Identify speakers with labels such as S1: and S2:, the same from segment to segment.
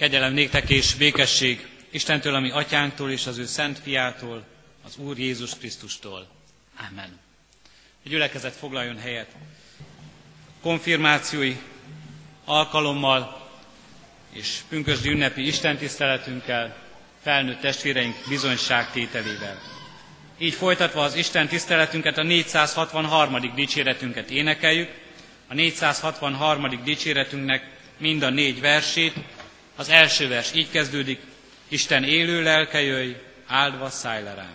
S1: Kegyelem néktek és békesség Istentől, ami atyánktól és az ő szent fiától, az Úr Jézus Krisztustól. Amen. A gyülekezet foglaljon helyet. Konfirmációi alkalommal és pünkösdi ünnepi istentiszteletünkkel, felnőtt testvéreink bizonyságtételével. Így folytatva az Isten tiszteletünket, a 463. dicséretünket énekeljük. A 463. dicséretünknek mind a négy versét. Az első vers így kezdődik, Isten élő lelke jöjj, áldva szállj le.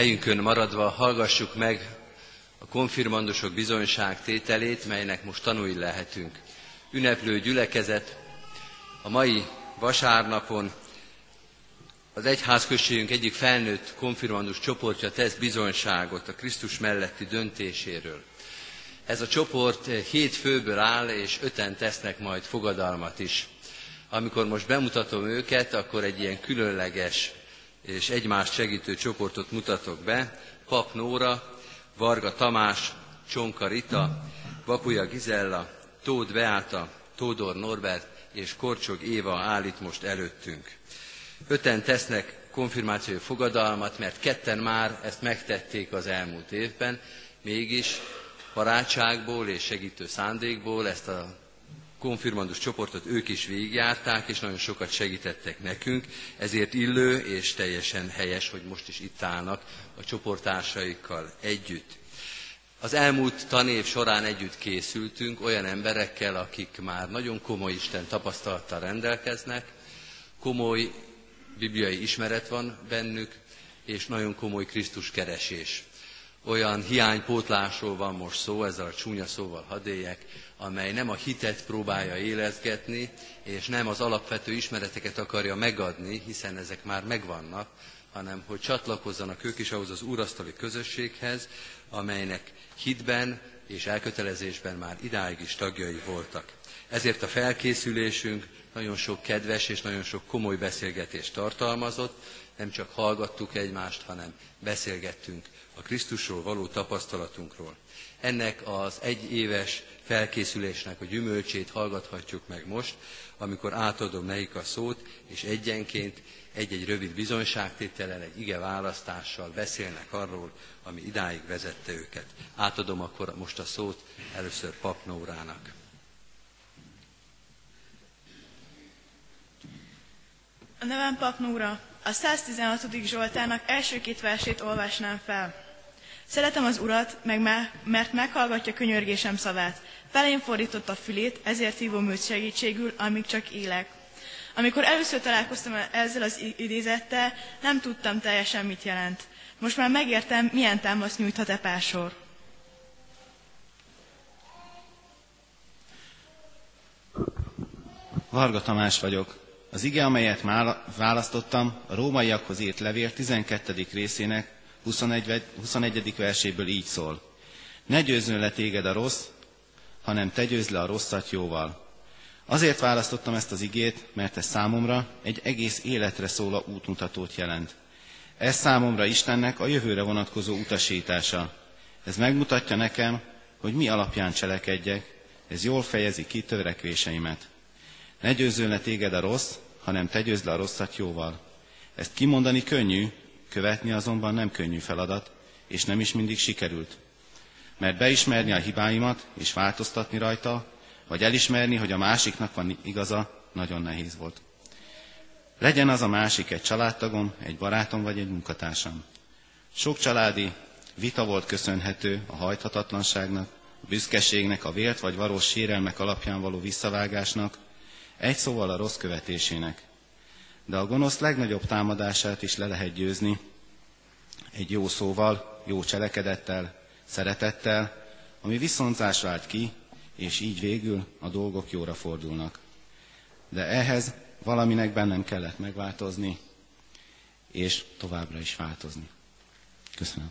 S2: Helyünkön maradva hallgassuk meg a konfirmandusok bizonyság tételét, melynek most tanúi lehetünk. Ünneplő gyülekezet a mai vasárnapon az egyházközségünk egyik felnőtt konfirmandus csoportja tesz bizonyságot a Krisztus melletti döntéséről. Ez a csoport hét főből áll, és öten tesznek majd fogadalmat is. Amikor most bemutatom őket, akkor egy ilyen különleges és egymást segítő csoportot mutatok be. Pap Nóra, Varga Tamás, Csonka Rita, Vapuja Gizella, Tóth Beáta, Tódor Norbert és Korcsog Éva állít most előttünk. Öten tesznek konfirmációi fogadalmat, mert ketten már ezt megtették az elmúlt évben, mégis
S1: barátságból és segítő szándékból ezt a konfirmandus csoportot ők is végigjárták, és nagyon sokat segítettek nekünk, ezért illő és teljesen helyes, hogy most is itt állnak a csoportársaikkal együtt. Az elmúlt tanév során együtt készültünk olyan emberekkel, akik már nagyon komoly Isten tapasztalattal rendelkeznek, komoly bibliai ismeret van bennük, és nagyon komoly Krisztus keresés. Olyan hiánypótlásról van most szó, ezzel a csúnya szóval hadélyek, amely nem a hitet próbálja élezgetni, és nem az alapvető ismereteket akarja megadni, hiszen ezek már megvannak, hanem hogy csatlakozzanak ők is ahhoz az úrasztali közösséghez, amelynek hitben és elkötelezésben már idáig is tagjai voltak. Ezért a felkészülésünk nagyon sok kedves és nagyon sok komoly beszélgetést tartalmazott, nem csak hallgattuk egymást, hanem beszélgettünk a Krisztusról való tapasztalatunkról. Ennek az egy éves felkészülésnek a gyümölcsét hallgathatjuk meg most, amikor átadom nekik a szót, és egyenként egy-egy rövid bizonyságtétellel, egy ige választással beszélnek arról, ami idáig vezette őket. Átadom akkor most a szót először Papnórának.
S3: A nevem Papnóra. A 116. Zsoltának első két versét olvasnám fel. Szeretem az Urat, meg me, mert meghallgatja könyörgésem szavát. Felén fordított a fülét, ezért hívom őt segítségül, amíg csak élek. Amikor először találkoztam ezzel az idézettel, nem tudtam teljesen, mit jelent. Most már megértem, milyen támaszt nyújthat e pásor.
S4: Varga Tamás vagyok. Az ige, amelyet választottam, a rómaiakhoz írt levél 12. részének 21. 21. verséből így szól. Ne győzzön le téged a rossz, hanem te győzd le a rosszat jóval. Azért választottam ezt az igét, mert ez számomra egy egész életre szóló útmutatót jelent. Ez számomra Istennek a jövőre vonatkozó utasítása. Ez megmutatja nekem, hogy mi alapján cselekedjek, ez jól fejezi ki törekvéseimet. Ne győzzön téged a rossz, hanem te győzd le a rosszat jóval. Ezt kimondani könnyű, követni azonban nem könnyű feladat, és nem is mindig sikerült. Mert beismerni a hibáimat és változtatni rajta, vagy elismerni, hogy a másiknak van igaza, nagyon nehéz volt. Legyen az a másik egy családtagom, egy barátom vagy egy munkatársam. Sok családi vita volt köszönhető a hajthatatlanságnak, a büszkeségnek, a vélt vagy valós sérelmek alapján való visszavágásnak, egy szóval a rossz követésének. De a gonosz legnagyobb támadását is le lehet győzni egy jó szóval, jó cselekedettel, szeretettel, ami viszonzás vált ki, és így végül a dolgok jóra fordulnak. De ehhez valaminek bennem kellett megváltozni, és továbbra is változni. Köszönöm.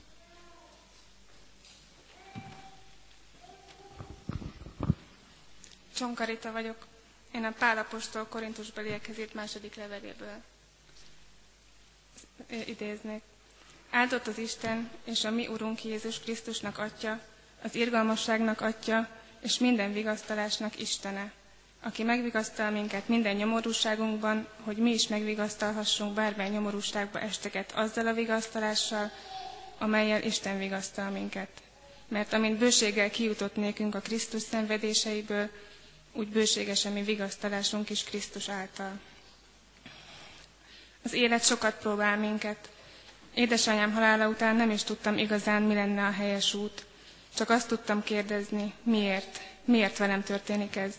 S5: Csonkarita vagyok. Én a Pálapostól Korintusbeliekhez írt második leveléből idéznék. Áldott az Isten és a mi Urunk Jézus Krisztusnak Atya, az irgalmasságnak Atya, és minden vigasztalásnak Istene, aki megvigasztal minket minden nyomorúságunkban, hogy mi is megvigasztalhassunk bármely nyomorúságba esteket azzal a vigasztalással, amelyel Isten vigasztal minket. Mert amint bőséggel kijutott nékünk a Krisztus szenvedéseiből, úgy bőségesen mi vigasztalásunk is Krisztus által. Az élet sokat próbál minket. Édesanyám halála után nem is tudtam igazán, mi lenne a helyes út. Csak azt tudtam kérdezni, miért, miért velem történik ez.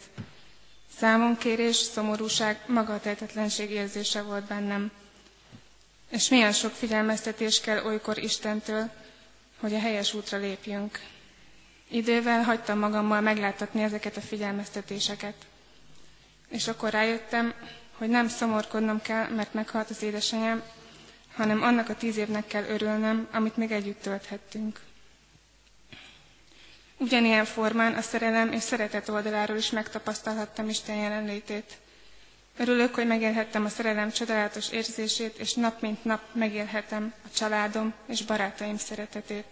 S5: Számonkérés, szomorúság, magatehetetlenség érzése volt bennem. És milyen sok figyelmeztetés kell olykor Istentől, hogy a helyes útra lépjünk. Idővel hagytam magammal megláttatni ezeket a figyelmeztetéseket. És akkor rájöttem, hogy nem szomorkodnom kell, mert meghalt az édesanyám, hanem annak a tíz évnek kell örülnöm, amit még együtt tölthettünk. Ugyanilyen formán a szerelem és szeretet oldaláról is megtapasztalhattam Isten jelenlétét. Örülök, hogy megélhettem a szerelem csodálatos érzését, és nap mint nap megélhetem a családom és barátaim szeretetét.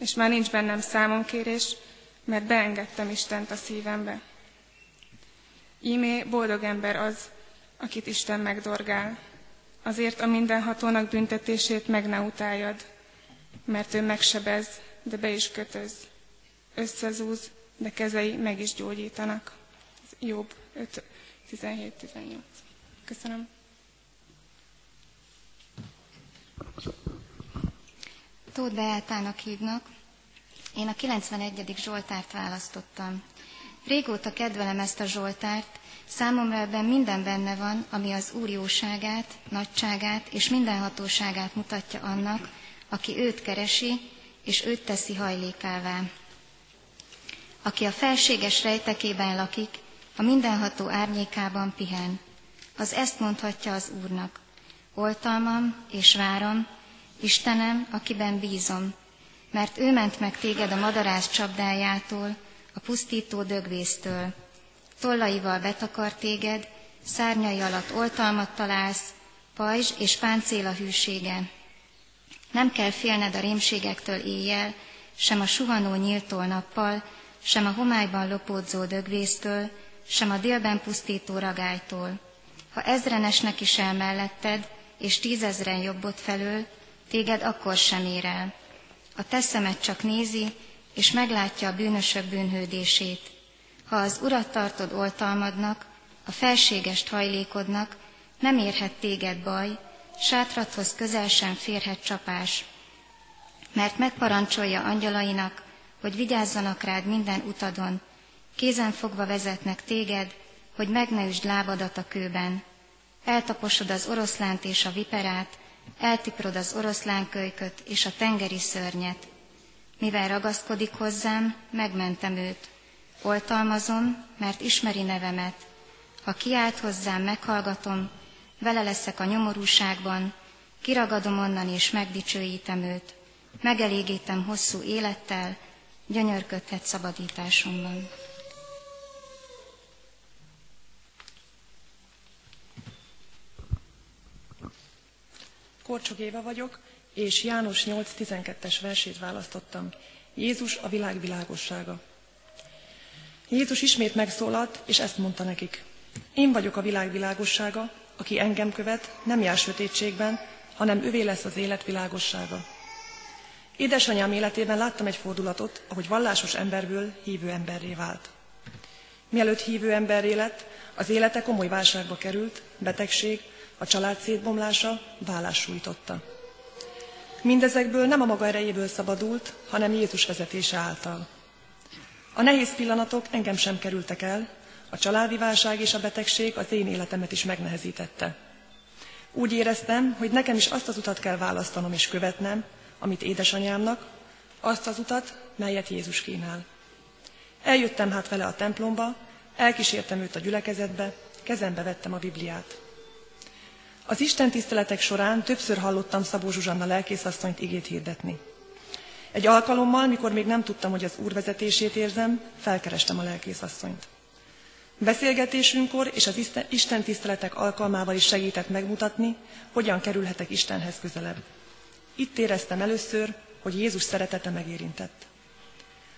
S5: És már nincs bennem számonkérés, mert beengedtem Istent a szívembe. Ímé boldog ember az, akit Isten megdorgál. Azért a mindenhatónak büntetését meg ne utáljad, mert ő megsebez, de be is kötöz. összezúz, de kezei meg is gyógyítanak. Jobb 17-18. Köszönöm.
S6: Tóth Beátának hívnak. Én a 91. Zsoltárt választottam. Régóta kedvelem ezt a Zsoltárt, számomra ebben minden benne van, ami az Úr jóságát, nagyságát és mindenhatóságát mutatja annak, aki őt keresi, és őt teszi hajlékává. Aki a felséges rejtekében lakik, a mindenható árnyékában pihen, az ezt mondhatja az Úrnak. Oltalmam és várom, Istenem, akiben bízom, mert ő ment meg téged a madarász csapdájától, a pusztító dögvésztől. Tollaival betakar téged, szárnyai alatt oltalmat találsz, pajzs és páncél a hűsége. Nem kell félned a rémségektől éjjel, sem a suhanó nyíltól nappal, sem a homályban lopódzó dögvésztől, sem a délben pusztító ragálytól. Ha ezrenesnek is el melletted, és tízezren jobbot felől, téged akkor sem ér el. A te szemed csak nézi, és meglátja a bűnösök bűnhődését. Ha az urat tartod oltalmadnak, a felségest hajlékodnak, nem érhet téged baj, sátrathoz közel sem férhet csapás. Mert megparancsolja angyalainak, hogy vigyázzanak rád minden utadon, kézen fogva vezetnek téged, hogy meg ne üsd lábadat a kőben. Eltaposod az oroszlánt és a viperát, eltiprod az oroszlánkölyköt és a tengeri szörnyet. Mivel ragaszkodik hozzám, megmentem őt. Oltalmazom, mert ismeri nevemet. Ha kiált hozzám, meghallgatom, vele leszek a nyomorúságban, kiragadom onnan és megdicsőítem őt. Megelégítem hosszú élettel, gyönyörködhet szabadításomban.
S7: Korcsok Éva vagyok, és János 8.12-es versét választottam. Jézus a világ világossága. Jézus ismét megszólalt, és ezt mondta nekik. Én vagyok a világ világossága, aki engem követ, nem jár sötétségben, hanem övé lesz az élet világossága. Édesanyám életében láttam egy fordulatot, ahogy vallásos emberből hívő emberré vált. Mielőtt hívő emberré lett, az élete komoly válságba került, betegség, a család szétbomlása vállás sújtotta. Mindezekből nem a maga erejéből szabadult, hanem Jézus vezetése által. A nehéz pillanatok engem sem kerültek el, a családi válság és a betegség az én életemet is megnehezítette. Úgy éreztem, hogy nekem is azt az utat kell választanom és követnem, amit édesanyámnak, azt az utat, melyet Jézus kínál. Eljöttem hát vele a templomba, elkísértem őt a gyülekezetbe, kezembe vettem a Bibliát. Az Isten tiszteletek során többször hallottam Szabó Zsuzsanna lelkészasszonyt igét hirdetni. Egy alkalommal, mikor még nem tudtam, hogy az úr vezetését érzem, felkerestem a lelkészasszonyt. Beszélgetésünkkor és az Isten tiszteletek alkalmával is segített megmutatni, hogyan kerülhetek Istenhez közelebb. Itt éreztem először, hogy Jézus szeretete megérintett.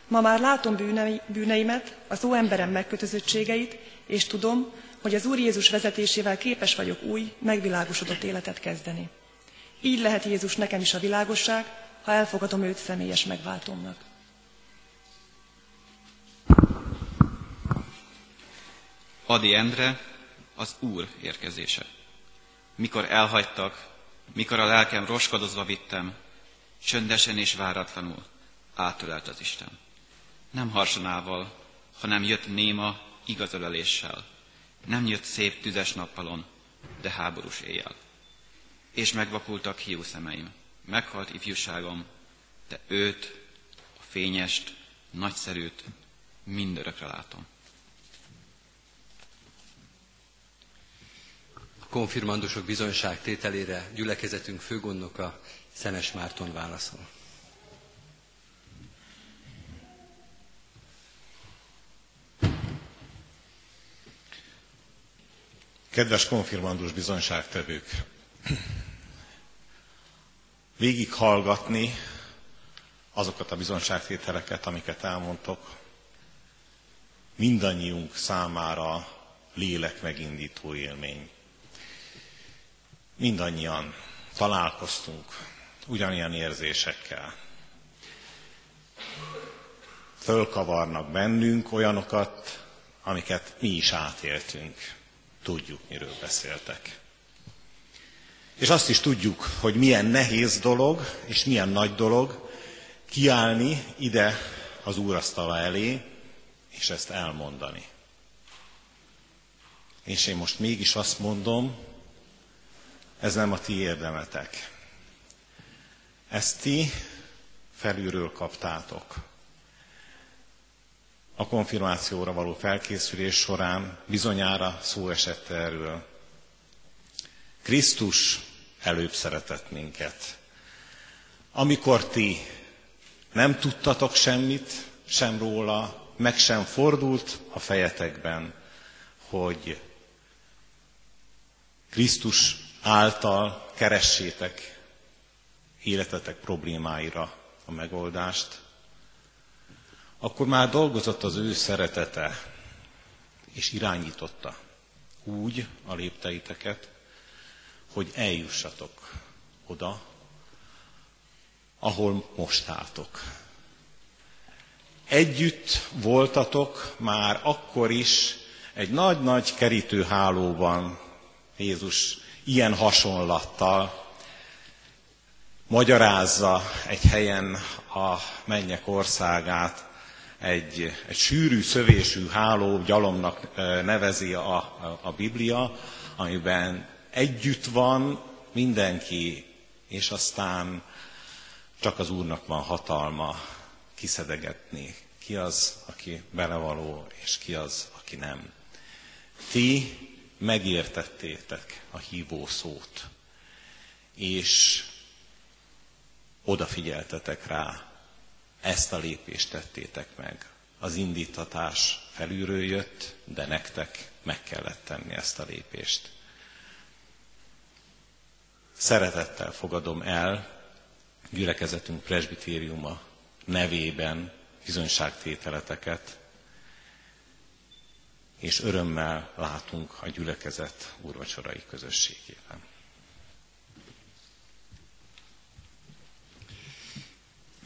S7: Ma már látom bűnei, bűneimet, az óemberem megkötözöttségeit, és tudom, hogy az Úr Jézus vezetésével képes vagyok új, megvilágosodott életet kezdeni. Így lehet Jézus nekem is a világosság, ha elfogadom őt személyes megváltomnak.
S8: Adi Endre, az Úr érkezése. Mikor elhagytak, mikor a lelkem roskadozva vittem, csöndesen és váratlanul átölelt az Isten. Nem harsonával, hanem jött néma igazoleléssel. Nem jött szép tüzes nappalon, de háborús éjjel. És megvakultak hiú szemeim. Meghalt ifjúságom, de őt, a fényest, nagyszerűt mindörökre látom.
S1: A konfirmandusok bizonyság tételére gyülekezetünk főgondnoka Szenes Márton válaszol.
S9: Kedves konfirmandus bizonyságtevők! Végighallgatni azokat a bizonyságtételeket, amiket elmondtok, mindannyiunk számára lélek megindító élmény. Mindannyian találkoztunk ugyanilyen érzésekkel. fölkavarnak bennünk olyanokat, amiket mi is átéltünk. Tudjuk, miről beszéltek. És azt is tudjuk, hogy milyen nehéz dolog, és milyen nagy dolog kiállni ide az úrasztala elé, és ezt elmondani. És én most mégis azt mondom, ez nem a ti érdemetek. Ezt ti felülről kaptátok. A konfirmációra való felkészülés során bizonyára szó esett erről. Krisztus előbb szeretett minket. Amikor ti nem tudtatok semmit sem róla, meg sem fordult a fejetekben, hogy Krisztus által keressétek életetek problémáira a megoldást, akkor már dolgozott az ő szeretete, és irányította úgy a lépteiteket, hogy eljussatok oda, ahol most álltok. Együtt voltatok már akkor is egy nagy-nagy kerítőhálóban Jézus ilyen hasonlattal magyarázza egy helyen a mennyek országát, egy, egy sűrű, szövésű háló gyalomnak nevezi a, a, a Biblia, amiben együtt van mindenki, és aztán csak az Úrnak van hatalma kiszedegetni, ki az, aki belevaló, és ki az, aki nem. Ti megértettétek a hívó szót, és odafigyeltetek rá, ezt a lépést tettétek meg. Az indítatás felülről jött, de nektek meg kellett tenni ezt a lépést. Szeretettel fogadom el gyülekezetünk presbitériuma nevében bizonyságtételeteket, és örömmel látunk a gyülekezet úrvacsorai közösségében.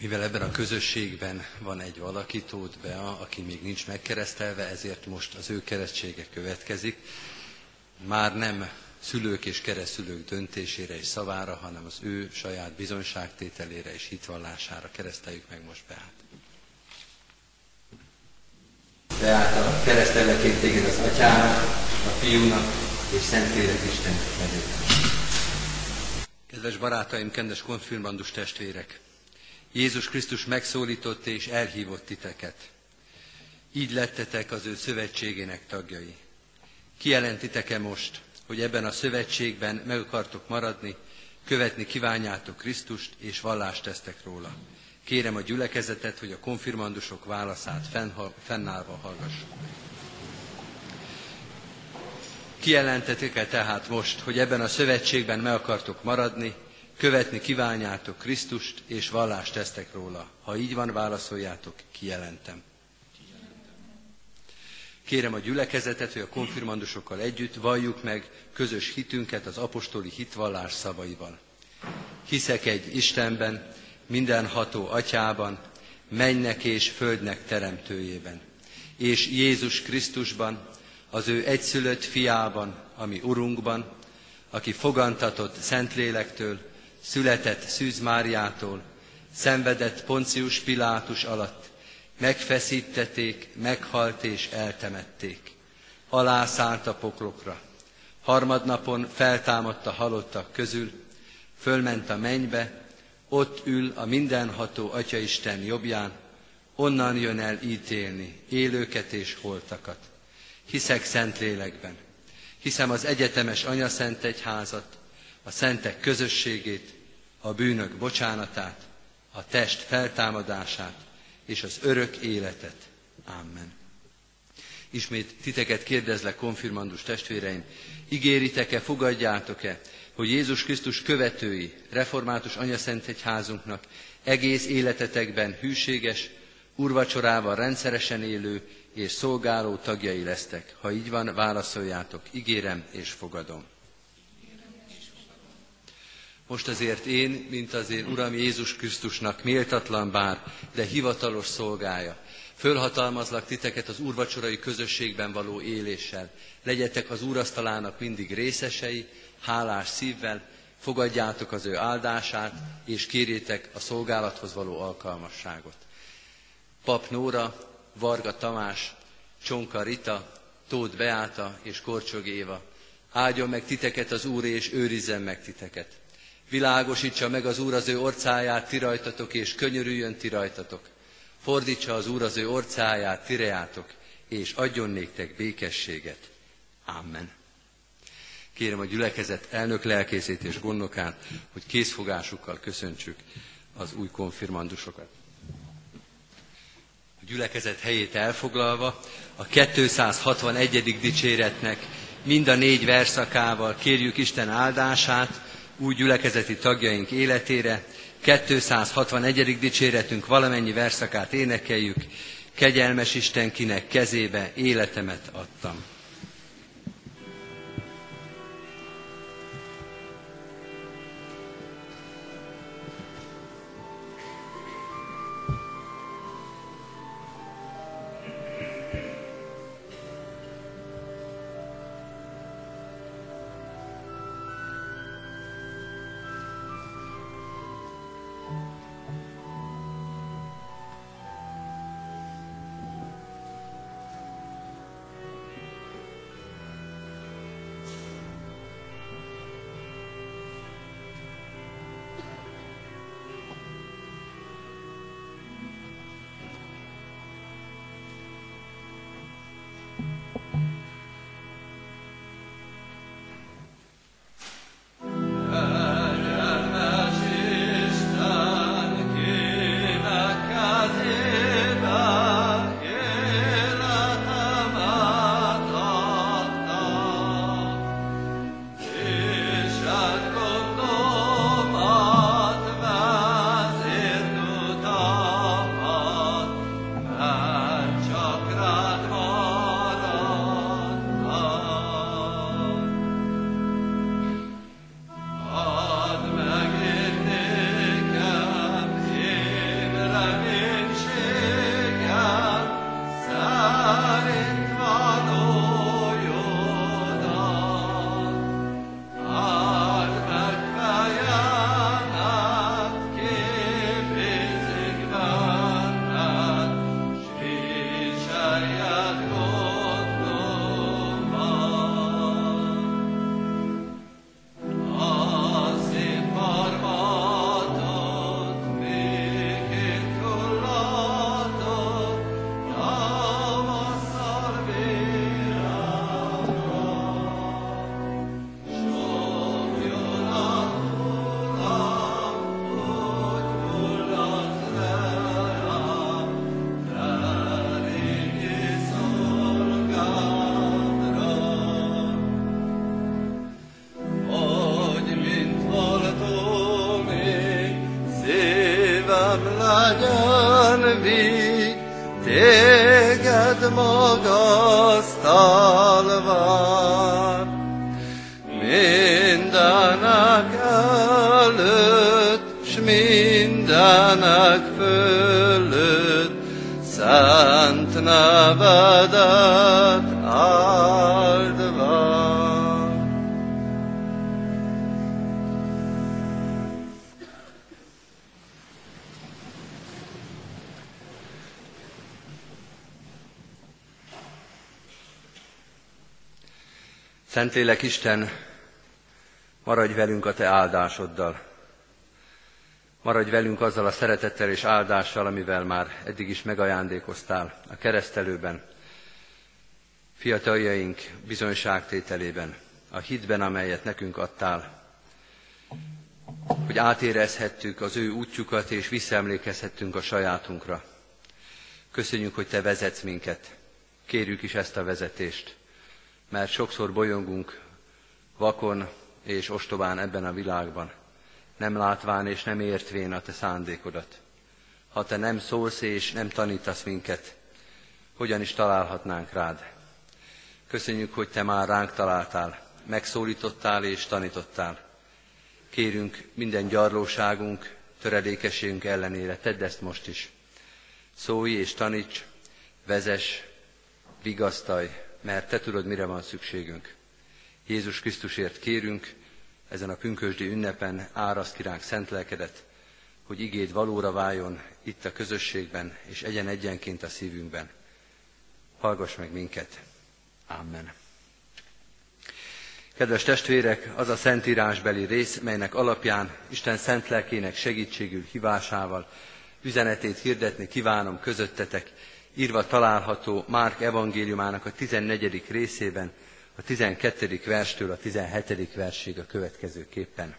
S1: Mivel ebben a közösségben van egy valaki, Tóth Bea, aki még nincs megkeresztelve, ezért most az ő keresztsége következik. Már nem szülők és keresztülők döntésére és szavára, hanem az ő saját bizonyságtételére és hitvallására kereszteljük meg most Beát. Beáta keresztelleként téged az atyának, a fiúnak és Szentlélek Isten nevében. Kedves barátaim, kedves konfirmandus testvérek! Jézus Krisztus megszólított és elhívott titeket. Így lettetek az ő szövetségének tagjai. Kijelentitek-e most, hogy ebben a szövetségben meg akartok maradni, követni kívánjátok Krisztust, és vallást tesztek róla. Kérem a gyülekezetet, hogy a konfirmandusok válaszát fennállva hallgassuk. Kijelentetek-e tehát most, hogy ebben a szövetségben meg akartok maradni, követni kívánjátok Krisztust, és vallást tesztek róla? Ha így van, válaszoljátok, kijelentem. Kérem a gyülekezetet, hogy a konfirmandusokkal együtt valljuk meg közös hitünket az apostoli hitvallás szavaival. Hiszek egy Istenben, mindenható atyában, mennek és földnek teremtőjében, és Jézus Krisztusban, az ő egyszülött fiában, ami Urunkban, aki fogantatott Szentlélektől, született Szűz Máriától, szenvedett Poncius Pilátus alatt, megfeszítették, meghalt és eltemették. Alászállt a poklokra. Harmadnapon feltámadt a halottak közül, fölment a mennybe, ott ül a mindenható Atyaisten jobbján, onnan jön el ítélni élőket és holtakat. Hiszek szent lélekben, hiszem az egyetemes Anya Szent Egyházat, a szentek közösségét, a bűnök bocsánatát, a test feltámadását, és az örök életet. Amen. Ismét titeket kérdezlek, konfirmandus testvéreim, ígéritek-e, fogadjátok-e, hogy Jézus Krisztus követői, református anyaszentegyházunknak egész életetekben hűséges, urvacsorával rendszeresen élő és szolgáló tagjai lesztek. Ha így van, válaszoljátok, ígérem és fogadom. Most azért én, mint az én Uram Jézus Krisztusnak méltatlan bár, de hivatalos szolgája, Fölhatalmazlak titeket az úrvacsorai közösségben való éléssel. Legyetek az úrasztalának mindig részesei, hálás szívvel, fogadjátok az ő áldását, és kérjétek a szolgálathoz való alkalmasságot. Pap Nóra, Varga Tamás, Csonka Rita, Tóth Beáta és Korcsog Éva, áldjon meg titeket az Úr, és őrizzen meg titeket. Világosítsa meg az Úr az ő orcáját, ti rajtatok, és könyörüljön ti rajtatok. Fordítsa az Úr az ő orcáját, ti reátok, és adjon néktek békességet. Amen. Kérem a gyülekezet elnök lelkészét és gondnokát, hogy készfogásukkal köszöntsük az új konfirmandusokat. A gyülekezet helyét elfoglalva a 261. dicséretnek mind a négy verszakával kérjük Isten áldását új gyülekezeti tagjaink életére. 261. dicséretünk valamennyi verszakát énekeljük. Kegyelmes Istenkinek kezébe életemet adtam. Szentlélek Isten, maradj velünk a Te áldásoddal. Maradj velünk azzal a szeretettel és áldással, amivel már eddig is megajándékoztál a keresztelőben, fiataljaink bizonyságtételében, a hitben, amelyet nekünk adtál, hogy átérezhettük az ő útjukat, és visszaemlékezhettünk a sajátunkra. Köszönjük, hogy Te vezetsz minket. Kérjük is ezt a vezetést mert sokszor bolyongunk vakon és ostobán ebben a világban, nem látván és nem értvén a te szándékodat. Ha te nem szólsz és nem tanítasz minket, hogyan is találhatnánk rád? Köszönjük, hogy te már ránk találtál, megszólítottál és tanítottál. Kérünk minden gyarlóságunk, töredékességünk ellenére, tedd ezt most is. Szólj és taníts, vezes, vigasztalj, mert Te tudod, mire van szükségünk. Jézus Krisztusért kérünk, ezen a pünkösdi ünnepen áraszt kiránk szent lelkedet, hogy igéd valóra váljon itt a közösségben, és egyen egyenként a szívünkben. Hallgass meg minket. Amen. Kedves testvérek, az a szentírásbeli rész, melynek alapján Isten szent lelkének segítségül hívásával üzenetét hirdetni kívánom közöttetek, írva található Márk evangéliumának a 14. részében, a 12. verstől a 17. versig a következőképpen.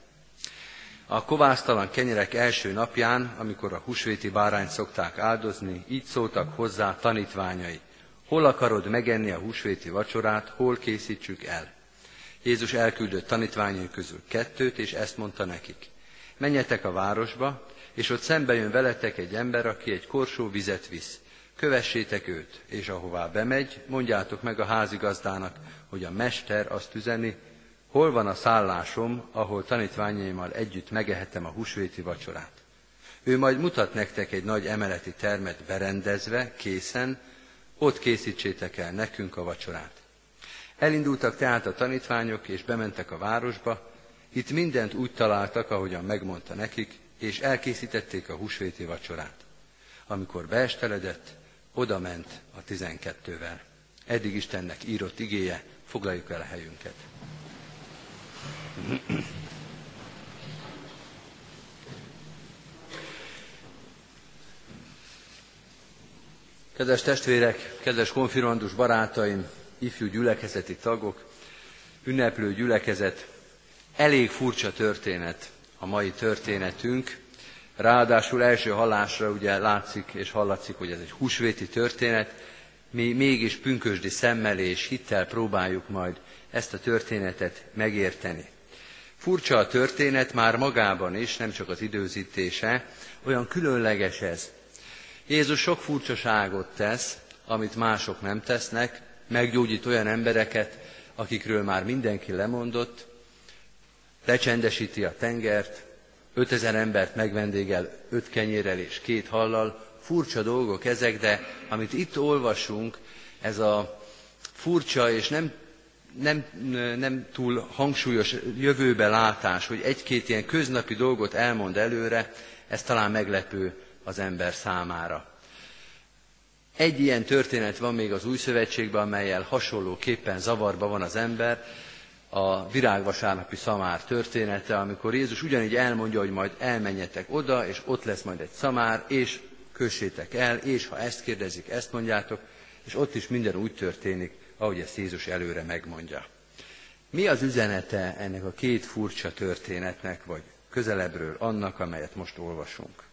S1: A kovásztalan kenyerek első napján, amikor a húsvéti bárányt szokták áldozni, így szóltak hozzá tanítványai. Hol akarod megenni a húsvéti vacsorát, hol készítsük el? Jézus elküldött tanítványai közül kettőt, és ezt mondta nekik. Menjetek a városba, és ott szembe jön veletek egy ember, aki egy korsó vizet visz. Kövessétek őt, és ahová bemegy, mondjátok meg a házigazdának, hogy a mester azt üzeni, hol van a szállásom, ahol tanítványaimmal együtt megehetem a húsvéti vacsorát. Ő majd mutat nektek egy nagy emeleti termet berendezve, készen, ott készítsétek el nekünk a vacsorát. Elindultak tehát a tanítványok, és bementek a városba, itt mindent úgy találtak, ahogyan megmondta nekik, és elkészítették a húsvéti vacsorát. Amikor beesteledett, oda ment a tizenkettővel. Eddig Istennek írott igéje, foglaljuk el a helyünket. Kedves testvérek, kedves konfirmandus barátaim, ifjú gyülekezeti tagok, ünneplő gyülekezet, elég furcsa történet a mai történetünk. Ráadásul első hallásra ugye látszik és hallatszik, hogy ez egy húsvéti történet, mi mégis pünkösdi szemmel és hittel próbáljuk majd ezt a történetet megérteni. Furcsa a történet már magában is, nem csak az időzítése, olyan különleges ez. Jézus sok furcsaságot tesz, amit mások nem tesznek, meggyógyít olyan embereket, akikről már mindenki lemondott, lecsendesíti a tengert, 5000 embert megvendégel öt kenyérrel és két hallal, furcsa dolgok ezek, de amit itt olvasunk, ez a furcsa és nem, nem, nem túl hangsúlyos jövőbe látás, hogy egy-két ilyen köznapi dolgot elmond előre, ez talán meglepő az ember számára. Egy ilyen történet van még az Új Szövetségben, amelyel hasonlóképpen zavarba van az ember, a virágvasárnapi szamár története, amikor Jézus ugyanígy elmondja, hogy majd elmenjetek oda, és ott lesz majd egy szamár, és kössétek el, és ha ezt kérdezik, ezt mondjátok, és ott is minden úgy történik, ahogy ezt Jézus előre megmondja. Mi az üzenete ennek a két furcsa történetnek, vagy közelebbről annak, amelyet most olvasunk?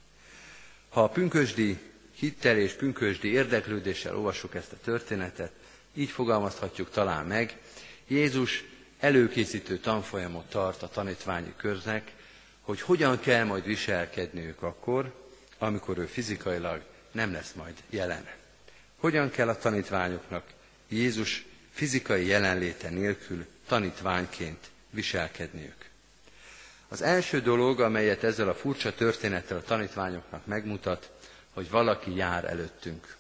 S1: Ha a pünkösdi hittel és pünkösdi érdeklődéssel olvassuk ezt a történetet, így fogalmazhatjuk talán meg, Jézus előkészítő tanfolyamot tart a tanítványi köznek, hogy hogyan kell majd viselkedniük akkor, amikor ő fizikailag nem lesz majd jelen. Hogyan kell a tanítványoknak Jézus fizikai jelenléte nélkül tanítványként viselkedniük. Az első dolog, amelyet ezzel a furcsa történettel a tanítványoknak megmutat, hogy valaki jár előttünk.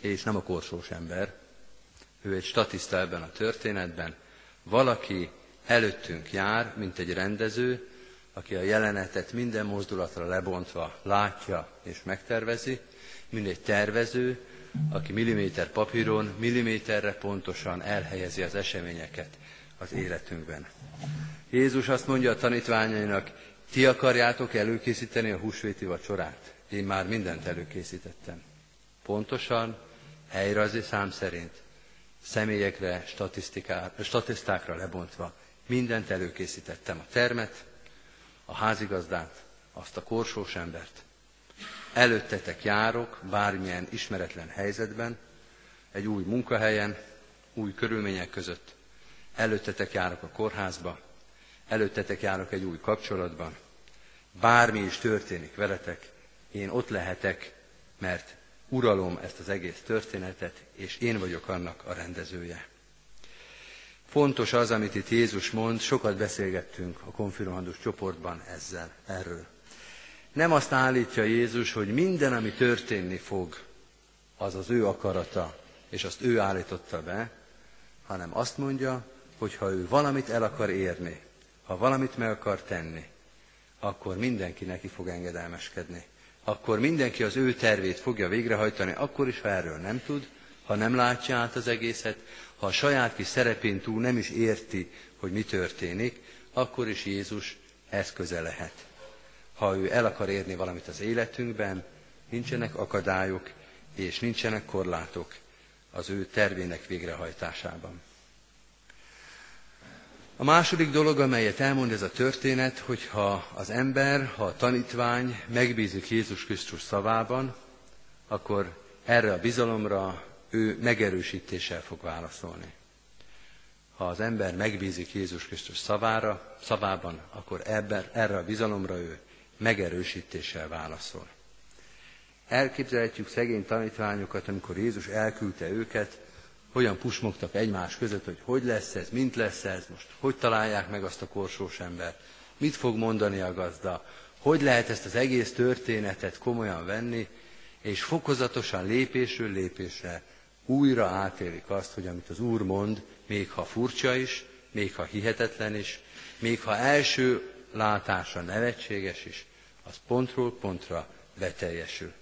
S1: És nem a korsós ember, ő egy statiszta ebben a történetben, valaki előttünk jár, mint egy rendező, aki a jelenetet minden mozdulatra lebontva látja és megtervezi, mint egy tervező, aki milliméter papíron, milliméterre pontosan elhelyezi az eseményeket az életünkben. Jézus azt mondja a tanítványainak, ti akarjátok előkészíteni a húsvéti vacsorát? Én már mindent előkészítettem. Pontosan, helyrajzi szám szerint, személyekre, statisztákra lebontva, mindent előkészítettem. A termet, a házigazdát, azt a korsós embert. Előttetek járok bármilyen ismeretlen helyzetben, egy új munkahelyen, új körülmények között. Előttetek járok a kórházba, előttetek járok egy új kapcsolatban. Bármi is történik veletek, én ott lehetek, mert uralom ezt az egész történetet, és én vagyok annak a rendezője. Fontos az, amit itt Jézus mond, sokat beszélgettünk a konfirmandus csoportban ezzel, erről. Nem azt állítja Jézus, hogy minden, ami történni fog, az az ő akarata, és azt ő állította be, hanem azt mondja, hogy ha ő valamit el akar érni, ha valamit meg akar tenni, akkor mindenki neki fog engedelmeskedni. Akkor mindenki az ő tervét fogja végrehajtani, akkor is, ha erről nem tud, ha nem látja át az egészet, ha a saját kis szerepén túl nem is érti, hogy mi történik, akkor is Jézus eszköze lehet. Ha ő el akar érni valamit az életünkben, nincsenek akadályok és nincsenek korlátok az ő tervének végrehajtásában. A második dolog, amelyet elmond ez a történet, hogy ha az ember, ha a tanítvány megbízik Jézus Krisztus szavában, akkor erre a bizalomra ő megerősítéssel fog válaszolni. Ha az ember megbízik Jézus Krisztus szavára, szavában, akkor ebben, erre a bizalomra ő megerősítéssel válaszol. Elképzelhetjük szegény tanítványokat, amikor Jézus elküldte őket, hogyan pusmogtak egymás között, hogy hogy lesz ez, mint lesz ez, most hogy találják meg azt a korsós embert, mit fog mondani a gazda, hogy lehet ezt az egész történetet komolyan venni, és fokozatosan lépésről lépésre újra átélik azt, hogy amit az Úr mond, még ha furcsa is, még ha hihetetlen is, még ha első látása nevetséges is, az pontról pontra beteljesül.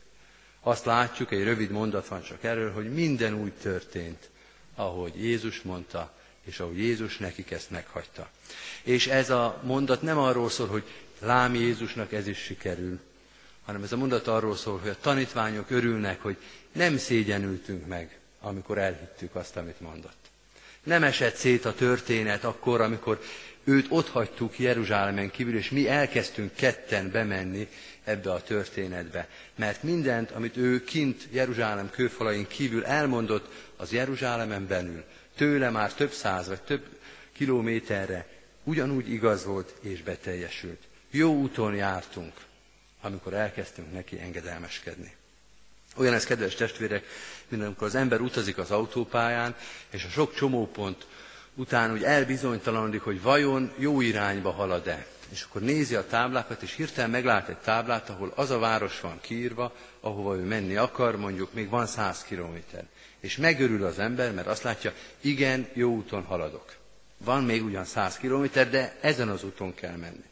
S1: Azt látjuk, egy rövid mondat van csak erről, hogy minden úgy történt, ahogy Jézus mondta, és ahogy Jézus nekik ezt meghagyta. És ez a mondat nem arról szól, hogy lám Jézusnak ez is sikerül, hanem ez a mondat arról szól, hogy a tanítványok örülnek, hogy nem szégyenültünk meg, amikor elhittük azt, amit mondott. Nem esett szét a történet akkor, amikor őt ott hagytuk Jeruzsálemen kívül, és mi elkezdtünk ketten bemenni ebbe a történetbe. Mert mindent, amit ő kint Jeruzsálem kőfalain kívül elmondott, az Jeruzsálemen belül, tőle már több száz vagy több kilométerre ugyanúgy igaz volt és beteljesült. Jó úton jártunk, amikor elkezdtünk neki engedelmeskedni. Olyan ez, kedves testvérek, mint amikor az ember utazik az autópályán, és a sok csomópont után úgy elbizonytalanodik, hogy vajon jó irányba halad-e. És akkor nézi a táblákat, és hirtelen meglát egy táblát, ahol az a város van kiírva, ahova ő menni akar, mondjuk még van száz kilométer. És megörül az ember, mert azt látja, igen, jó úton haladok. Van még ugyan száz kilométer, de ezen az úton kell menni.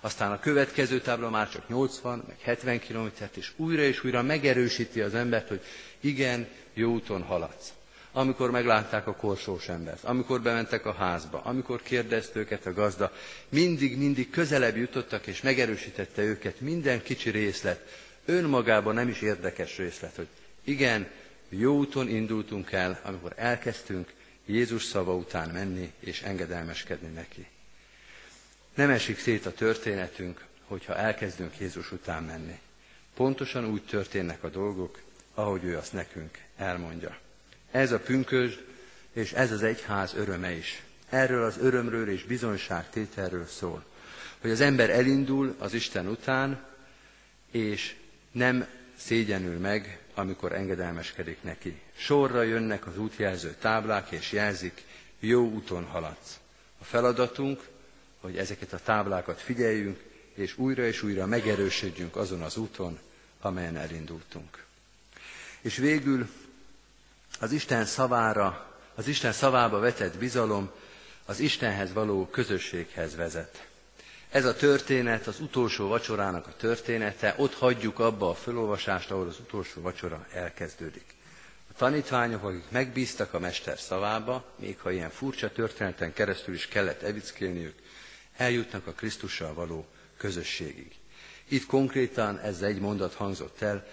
S1: Aztán a következő tábla már csak 80, meg 70 kilométert, és újra és újra megerősíti az embert, hogy igen, jó úton haladsz. Amikor meglátták a korsós embert, amikor bementek a házba, amikor kérdezte őket a gazda, mindig, mindig közelebb jutottak, és megerősítette őket minden kicsi részlet, önmagában nem is érdekes részlet, hogy igen, jó úton indultunk el, amikor elkezdtünk Jézus szava után menni és engedelmeskedni neki. Nem esik szét a történetünk, hogyha elkezdünk Jézus után menni. Pontosan úgy történnek a dolgok, ahogy ő azt nekünk elmondja. Ez a pünkösd, és ez az egyház öröme is. Erről az örömről és bizonyságtételről szól. Hogy az ember elindul az Isten után, és nem szégyenül meg, amikor engedelmeskedik neki. Sorra jönnek az útjelző táblák, és jelzik, jó úton haladsz. A feladatunk, hogy ezeket a táblákat figyeljünk, és újra és újra megerősödjünk azon az úton, amelyen elindultunk. És végül az Isten szavára, az Isten szavába vetett bizalom az Istenhez való közösséghez vezet. Ez a történet az utolsó vacsorának a története, ott hagyjuk abba a felolvasást, ahol az utolsó vacsora elkezdődik. A tanítványok, akik megbíztak a mester szavába, még ha ilyen furcsa történeten keresztül is kellett evickélniük, eljutnak a Krisztussal való közösségig. Itt konkrétan ez egy mondat hangzott el,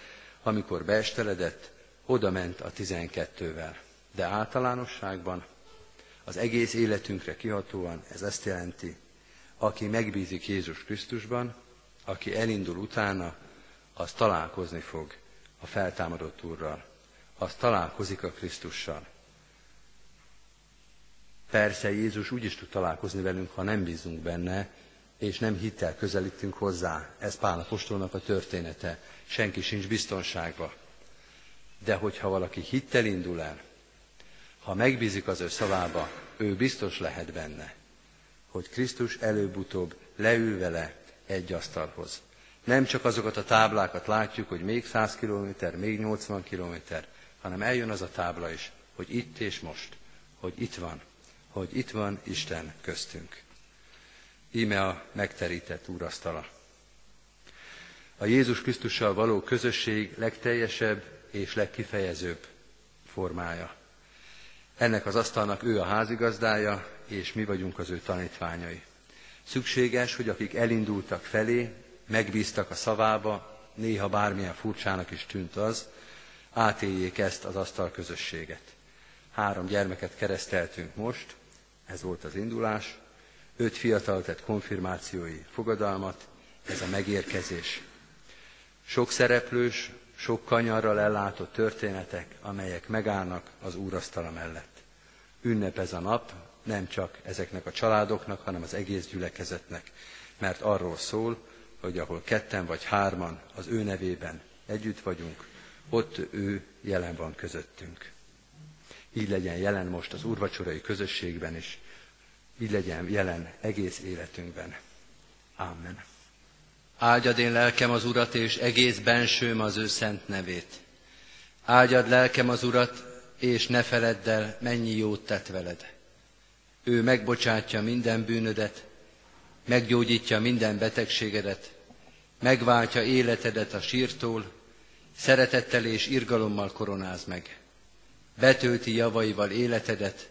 S1: amikor beesteledett, oda ment a tizenkettővel. De általánosságban az egész életünkre kihatóan ez ezt jelenti, aki megbízik Jézus Krisztusban, aki elindul utána, az találkozni fog a feltámadott Úrral. Az találkozik a Krisztussal. Persze Jézus úgy is tud találkozni velünk, ha nem bízunk benne, és nem hittel közelítünk hozzá. Ez Pál apostolnak a története. Senki sincs biztonságban. De hogyha valaki hittel indul el, ha megbízik az ő szavába, ő biztos lehet benne, hogy Krisztus előbb-utóbb leül vele egy asztalhoz. Nem csak azokat a táblákat látjuk, hogy még 100 kilométer, még 80 kilométer, hanem eljön az a tábla is, hogy itt és most, hogy itt van, hogy itt van Isten köztünk. Íme a megterített úrasztala. A Jézus Krisztussal való közösség legteljesebb és legkifejezőbb formája. Ennek az asztalnak ő a házigazdája, és mi vagyunk az ő tanítványai. Szükséges, hogy akik elindultak felé, megbíztak a szavába, néha bármilyen furcsának is tűnt az, átéljék ezt az asztal közösséget. Három gyermeket kereszteltünk most, ez volt az indulás, öt fiatal tett konfirmációi fogadalmat, ez a megérkezés. Sok szereplős, sok kanyarral ellátott történetek, amelyek megállnak az úrasztala mellett. Ünnep ez a nap, nem csak ezeknek a családoknak, hanem az egész gyülekezetnek, mert arról szól, hogy ahol ketten vagy hárman az ő nevében együtt vagyunk, ott ő jelen van közöttünk. Így legyen jelen most az úrvacsorai közösségben is, így legyen jelen egész életünkben. Amen. Áldjad én lelkem az Urat, és egész bensőm az ő szent nevét. Áldjad lelkem az Urat, és ne feledd el, mennyi jót tett veled. Ő megbocsátja minden bűnödet, meggyógyítja minden betegségedet, megváltja életedet a sírtól, szeretettel és irgalommal koronáz meg. Betölti javaival életedet,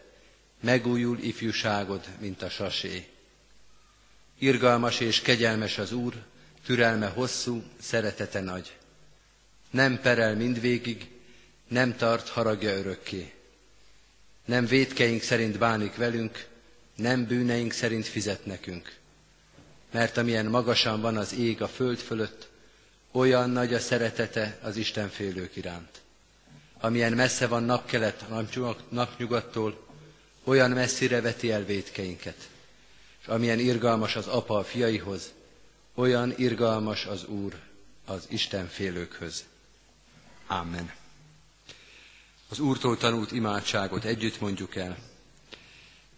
S1: megújul ifjúságod, mint a sasé. Irgalmas és kegyelmes az Úr, türelme hosszú, szeretete nagy. Nem perel mindvégig, nem tart haragja örökké. Nem védkeink szerint bánik velünk, nem bűneink szerint fizet nekünk. Mert amilyen magasan van az ég a föld fölött, olyan nagy a szeretete az Isten félők iránt. Amilyen messze van napkelet napnyugattól, olyan messzire veti el védkeinket. És amilyen irgalmas az apa a fiaihoz, olyan irgalmas az Úr az Isten félőkhöz. Amen. Az Úrtól tanult imádságot együtt mondjuk el.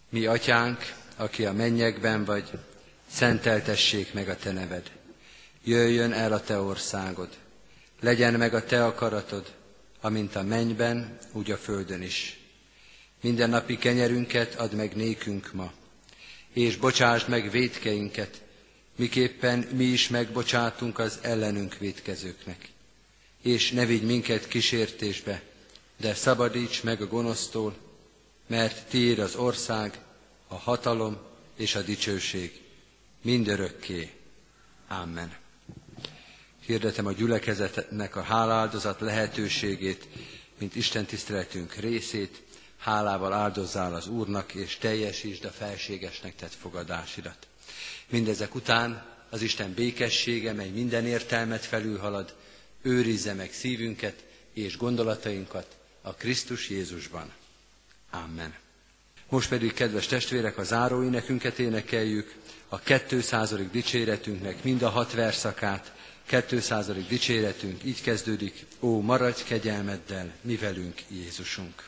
S1: Mi, atyánk, aki a mennyekben vagy, szenteltessék meg a te neved. Jöjjön el a te országod. Legyen meg a te akaratod, amint a mennyben, úgy a földön is. Minden napi kenyerünket add meg nékünk ma, és bocsásd meg védkeinket, miképpen mi is megbocsátunk az ellenünk védkezőknek. És ne vigy minket kísértésbe, de szabadíts meg a gonosztól, mert tiéd az ország, a hatalom és a dicsőség mindörökké. Amen. Hirdetem a gyülekezetnek a háláldozat lehetőségét, mint Isten tiszteletünk részét, hálával áldozzál az Úrnak, és teljesítsd a felségesnek tett fogadásidat. Mindezek után az Isten békessége, mely minden értelmet felülhalad, őrizze meg szívünket és gondolatainkat a Krisztus Jézusban. Amen. Most pedig, kedves testvérek, a záróénekünket énekeljük, a 200. dicséretünknek mind a hat verszakát, 200. dicséretünk így kezdődik, ó, maradj kegyelmeddel, mi velünk Jézusunk.